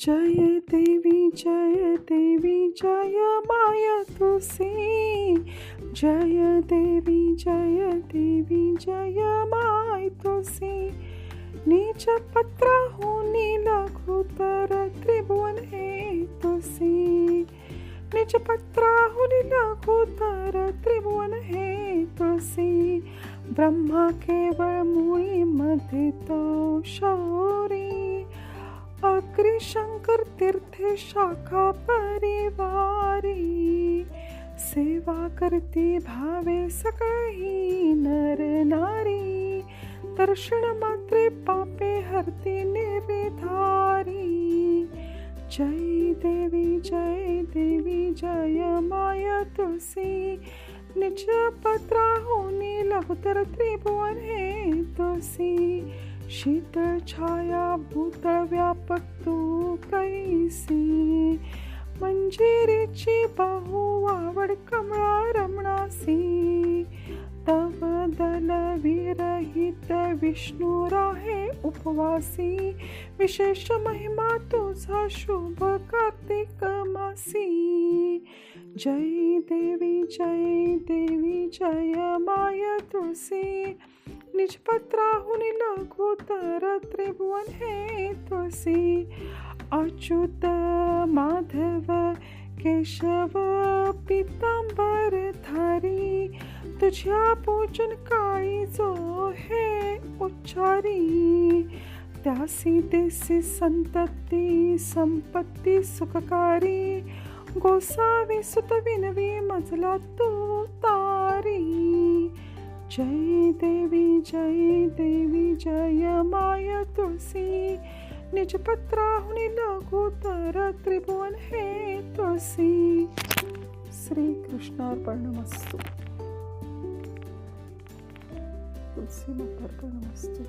जय देवी जय देवी, जय माया तुसी जय देवी जय देवी, जय माय तुसी नीच पत्र होनी लघुतर त्रिभुवन हे तुसी नीच पत्र होनी लघुतर त्रिभुवन हे तुसी ब्रह्मा केवळ मुळी मध्ये तो शौरी। अग्री शंकर तीर्थे शाखा परिवारी। सेवा करती भावे सकळही नर नारी। दर्शन मात्रे पापे हरती निर्धारी। जय देवी जय देवी, जय माया तुलसी। निज पत्राहुनी लघुतर त्रिभुवन हे तुलसी। शीतळ छाया भूत व्यापक तू कैसी? मंजिरीची बाहू आवड कमळा रमणासी तव दल विरहित विष्णू राहे उपवासी। विशेष महिमा तुझा, शुभ कार्तिक मासी। जय देवी जय देवी, जय माय तुळसी निजपत्राहुनि लघुतर त्रिभुवन हे तुळसी अच्युत, माधव, केशव, पितांबर, धारी, तुझ्या पूजन काळी जो हे उच्चारी। त्यासी देसी संतती, संपत्ती सुखकारी, गोसावी सुत विनवी मजला तू तारी। जय देवी जय देवी, जय माया तुलसी। निज पत्राहुनी लघुतर त्रिभुवन हे तुलसी। श्री कृष्णार्पणमस्तु तुलसी मातार्पणमस्तु